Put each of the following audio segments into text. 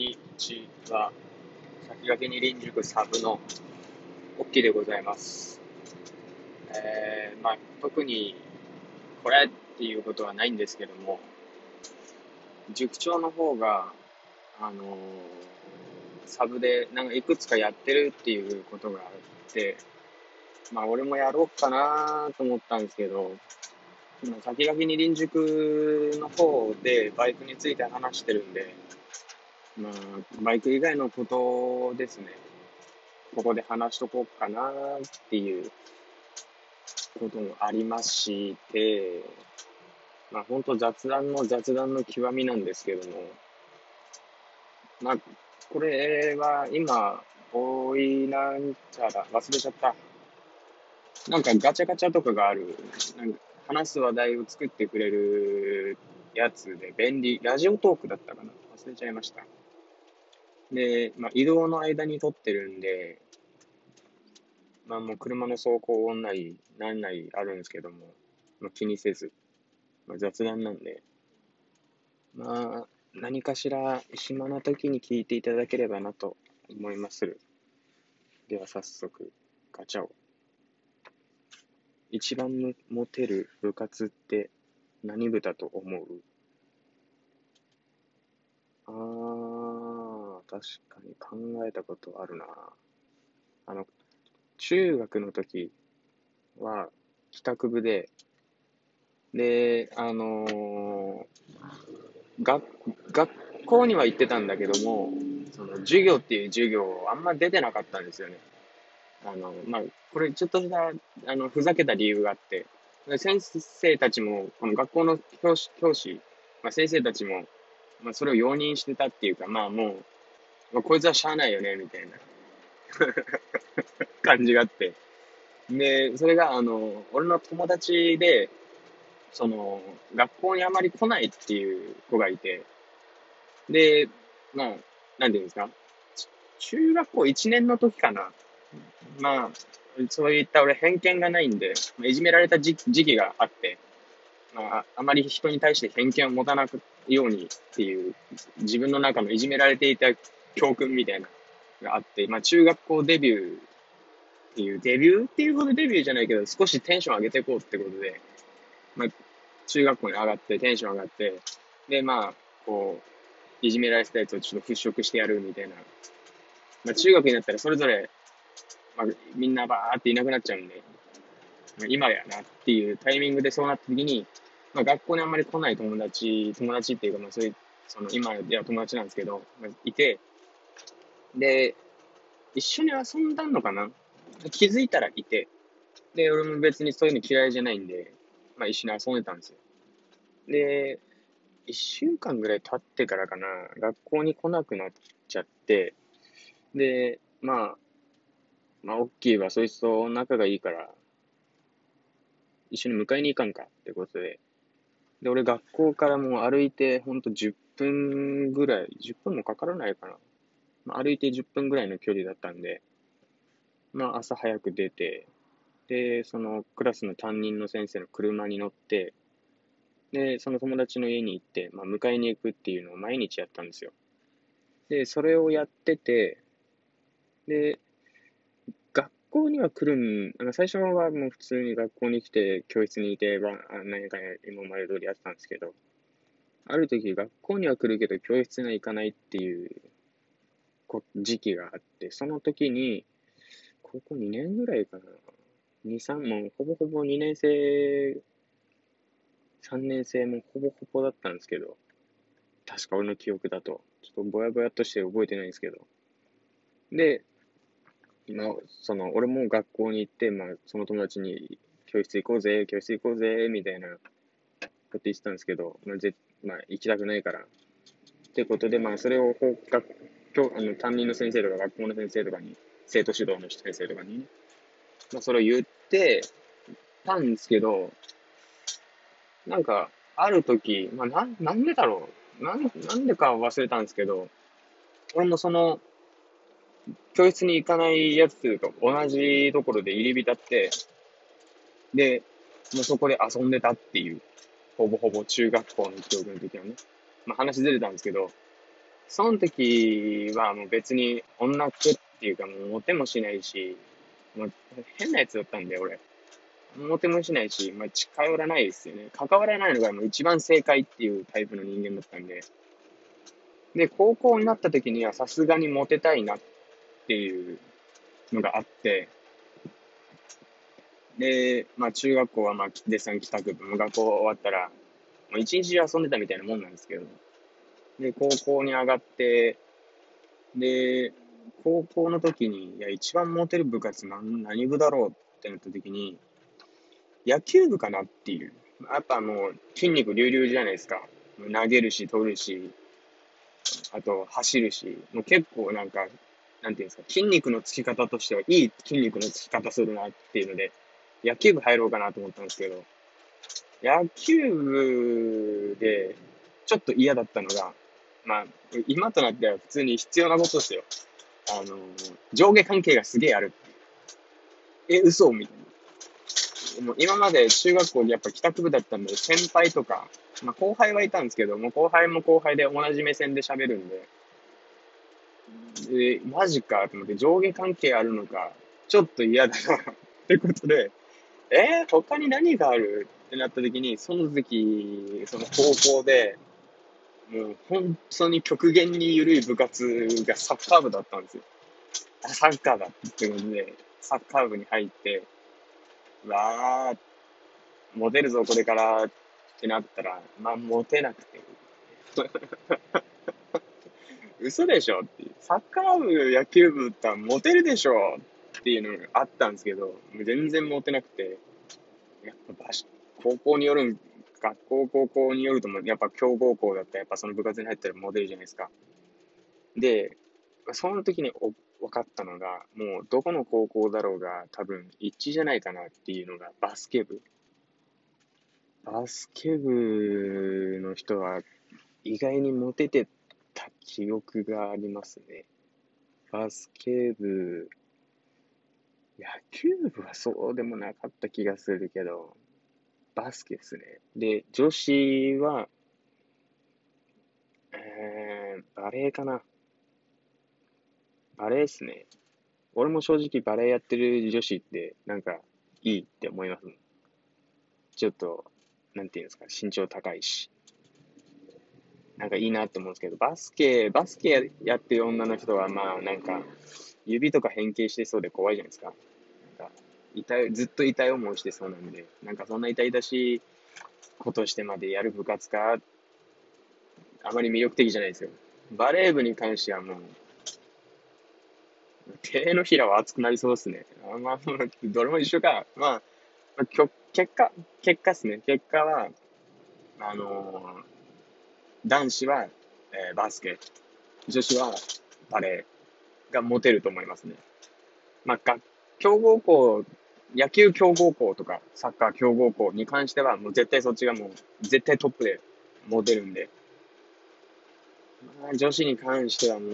にちは。先駆けに臨塾サブのオッキーでございます。えー、まあ、特にこれっていうことはないんですけども、塾長の方が、あのー、サブでなんかいくつかやってるっていうことがあって、まあ俺もやろうかなと思ったんですけど、先駆けに臨塾の方でバイクについて話してるんで、まあ、バイク以外のことですね。ここで話しとこうかなっていうこともありまして、まあ本当雑談の雑談の極みなんですけども、まあ、これは今、多いなんちゃら、忘れちゃった。なんかガチャガチャとかがある、なんか話す話題を作ってくれるやつで便利、ラジオトークだったかな忘れちゃいました。で、まあ、移動の間に撮ってるんで、まあもう車の走行音なり、なんなりあるんですけども、まあ、気にせず、まあ、雑談なんで、まあ、何かしら暇な時に聞いていただければなと思いまする。では早速、ガチャを。一番モテる部活って何部だと思う？確かに考えたことあるな。あの、中学の時は帰宅部で、で、あのー、学、学校には行ってたんだけども、その授業っていう授業あんま出てなかったんですよね。あの、まあ、これちょっとした、あの、ふざけた理由があって、先生たちも、この学校の教師、教師、まあ、先生たちも、まあ、それを容認してたっていうか、まあもう、まあ、こいつはしゃあないよね、みたいな。感じがあって。で、それが、あの、俺の友達で、その、学校にあまり来ないっていう子がいて、で、まあ、なんていうんですか、中学校1年の時かな、まあ、そういった俺偏見がないんで、いじめられた時期があって、まあ、あまり人に対して偏見を持たなくようにっていう、自分の中のいじめられていた教訓みたいながあって、まあ中学校デビューっていう、デビューっていうほどデビューじゃないけど、少しテンション上げていこうってことで、まあ中学校に上がって、テンション上がって、で、まあ、こう、いじめられてたやつをちょっと払拭してやるみたいな。まあ中学になったらそれぞれまあ、みんなバーっていなくなっちゃうんで、まあ、今やなっていうタイミングでそうなった時に、まあ、学校にあんまり来ない友達、友達っていうか、まあ、そういう、その、今では友達なんですけど、まあ、いて、で、一緒に遊んだのかな？気づいたらいて、で、俺も別にそういうの嫌いじゃないんで、まあ一緒に遊んでたんですよ。で、一週間ぐらい経ってからかな、学校に来なくなっちゃって、で、まあ、まあ、オッキーはそいつと仲がいいから、一緒に迎えに行かんかってことで。で、俺学校からもう歩いてほんと10分ぐらい、10分もかからないかな。まあ、歩いて10分ぐらいの距離だったんで、まあ朝早く出て、で、そのクラスの担任の先生の車に乗って、で、その友達の家に行って、まあ迎えに行くっていうのを毎日やったんですよ。で、それをやってて、で、学校には来るん、なんか最初はもう普通に学校に来て、教室にいて、何か今まで通りやってたんですけど、ある時学校には来るけど教室には行かないっていう時期があって、その時に、高校2年ぐらいかな。2、3もほぼほぼ2年生、3年生もほぼほぼだったんですけど、確か俺の記憶だと、ちょっとぼやぼやとして覚えてないんですけど。で、まあ、その、俺も学校に行って、まあ、その友達に、教室行こうぜ、教室行こうぜ、みたいなこと言ってたんですけど、まあ、ぜまあ、行きたくないから。ってことで、まあ、それを学教あの担任の先生とか学校の先生とかに、生徒指導の先生とかにね、まあ、それを言ってたんですけど、なんか、ある時、まあ、な、なんでだろう。なん、なんでか忘れたんですけど、俺もその、教室に行かないやつと同じところで入り浸って、で、もうそこで遊んでたっていう、ほぼほぼ中学校の記憶の時はね。まあ話ずれたんですけど、その時はもう別に女っ気っていうかもうモテもしないし、もう変なやつだったんで、俺。モテもしないし、まあ、近寄らないですよね。関わらないのがもう一番正解っていうタイプの人間だったんで。で、高校になった時にはさすがにモテたいなっていうのがあって、で、まあ中学校はまあデッサン帰宅部、学校終わったら、もう一日中遊んでたみたいなもんなんですけど、で、高校に上がって、で、高校の時に、いや、一番モテる部活何何部だろうってなった時に、野球部かなっていう。やっぱもう筋肉隆々じゃないですか。投げるし、取るし、あと走るし、もう結構なんか、なんていうんですか、筋肉のつき方としてはいい筋肉のつき方するなっていうので、野球部入ろうかなと思ったんですけど、野球部でちょっと嫌だったのが、まあ、今となっては普通に必要なことですよ。あの、上下関係がすげえある。え、嘘みたいな。もう今まで中学校でやっぱ帰宅部だったんで、先輩とか、まあ後輩はいたんですけど、も後輩も後輩で同じ目線で喋るんで、で、マジかと思って上下関係あるのか、ちょっと嫌だなってことで、えー、他に何がある？ってなった時に、その時、その高校で、もう本当に極限に緩い部活がサッカー部だったんですよ。サッカーだってことで、サッカー部に入って、わー、モテるぞ、これからってなったら、まあ、モテなくて。嘘でしょって。サッカー部、野球部ってモテるでしょっていうのがあったんですけど、全然モテなくて、やっぱ場所、高校によるん学校、高校によるとも、やっぱ強豪校だったら、やっぱその部活に入ったらモデルじゃないですか。で、その時にお分かったのが、もうどこの高校だろうが多分一致じゃないかなっていうのがバスケ部。バスケ部の人は意外にモテてた記憶がありますね。バスケ部、野球部はそうでもなかった気がするけど、バスケですね。で、女子は、えー、バレエかな。バレエっすね。俺も正直バレエやってる女子ってなんかいいって思いますちょっと、なんていうんですか、身長高いし。なんかいいなって思うんですけど、バスケ、バスケやってる女の人はまあなんか、指とか変形してそうで怖いじゃないですか。痛い、ずっと痛い思いしてそうなんで、なんかそんな痛々しいことしてまでやる部活か、あまり魅力的じゃないですよ。バレー部に関してはもう、手のひらは熱くなりそうですね。あまあ、どれも一緒か。まあ、まあ結果、結果っすね。結果は、あのー、男子は、えー、バスケ、女子はバレーがモテると思いますね。まあ、強豪校野球強豪校とか、サッカー強豪校に関しては、もう絶対そっちがもう、絶対トップでモテるんで、まあ、女子に関してはも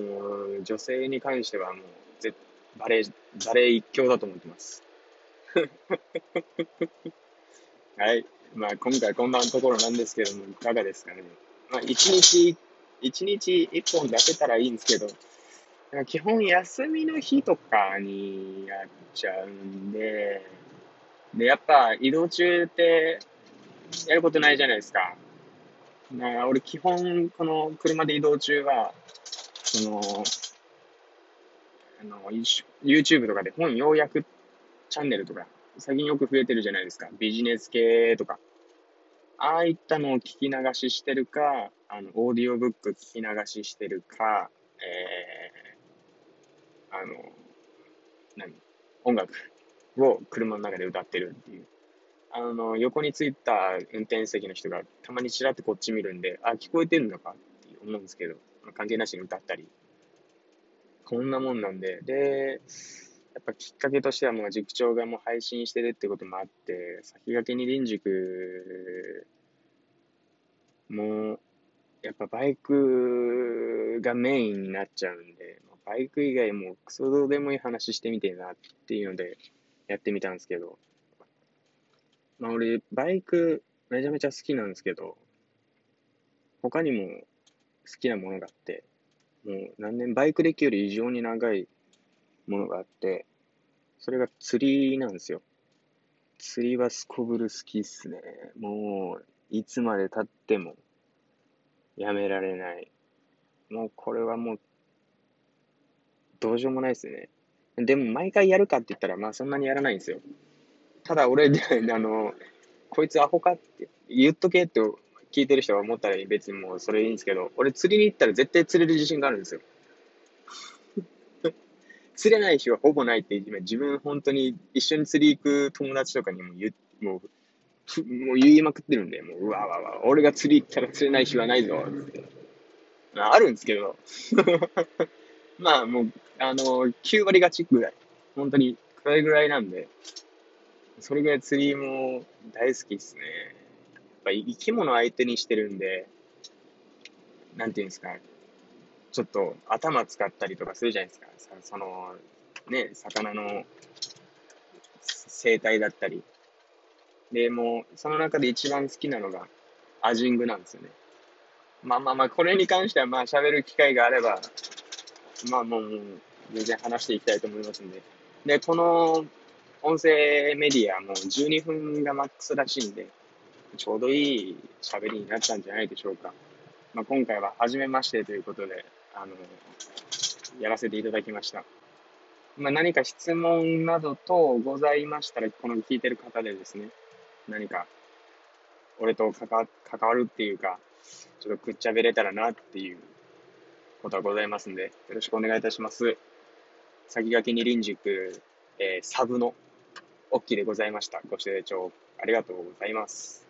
う、女性に関してはもう、ぜバレー、バレー一強だと思ってます。はい。まあ、今回こんなところなんですけども、いかがですかね。まあ、一日、一日一本出せたらいいんですけど、基本休みの日とかにやっちゃうんで、で、やっぱ移動中ってやることないじゃないですか。だから俺基本この車で移動中は、その、あの、YouTube とかで本要約チャンネルとか、最近よく増えてるじゃないですか。ビジネス系とか。ああいったのを聞き流ししてるか、あの、オーディオブック聞き流ししてるか、えあの、何？音楽を車の中で歌ってるっていう。あの、横についた運転席の人がたまにちらっとこっち見るんで、あ、聞こえてるのかって思うんですけど、関係なしに歌ったり。こんなもんなんで、で、やっぱきっかけとしてはもう塾長がもう配信してるってこともあって、先駆けに臨塾もう、やっぱバイクがメインになっちゃうんで、バイク以外もクソどうでもいい話してみてえなっていうのでやってみたんですけど、まあ俺、バイクめちゃめちゃ好きなんですけど、他にも好きなものがあって、もう何年、バイク歴より異常に長いものがあって、それが釣りなんですよ。釣りはすこぶる好きっすね。もう、いつまで経ってもやめられない。もうこれはもう、どうしようもないですね。でも毎回やるかって言ったら、まあそんなにやらないんですよ。ただ俺、あの、こいつアホかって言っとけって聞いてる人が思ったら別にもうそれいいんですけど、俺釣りに行ったら絶対釣れる自信があるんですよ。釣れない日はほぼないって自分本当に一緒に釣り行く友達とかにも言もう、もう言いまくってるんで、もう、うわわわ、俺が釣り行ったら釣れない日はないぞ、って。まああるんですけど。まあもう、あの、9割勝ちぐらい。本当に、これぐらいなんで、それぐらい釣りも大好きっすね。やっぱ生き物相手にしてるんで、なんていうんですか、ちょっと頭使ったりとかするじゃないですか。その、ね、魚の生態だったり。で、もう、その中で一番好きなのが、アジングなんですよね。まあまあまあ、これに関してはまあ喋る機会があれば、まあもう、全然話していきたいと思いますんで。で、この音声メディアも12分がマックスらしいんで、ちょうどいい喋りになったんじゃないでしょうか。まあ、今回は初めましてということで、あの、やらせていただきました。まあ、何か質問などとございましたら、この聞いてる方でですね、何か、俺と関わ関わるっていうか、ちょっとくっちゃべれたらなっていうことはございますんで、よろしくお願いいたします。先駆け二輪塾、えー、サブのおっきでございました。ご清聴ありがとうございます。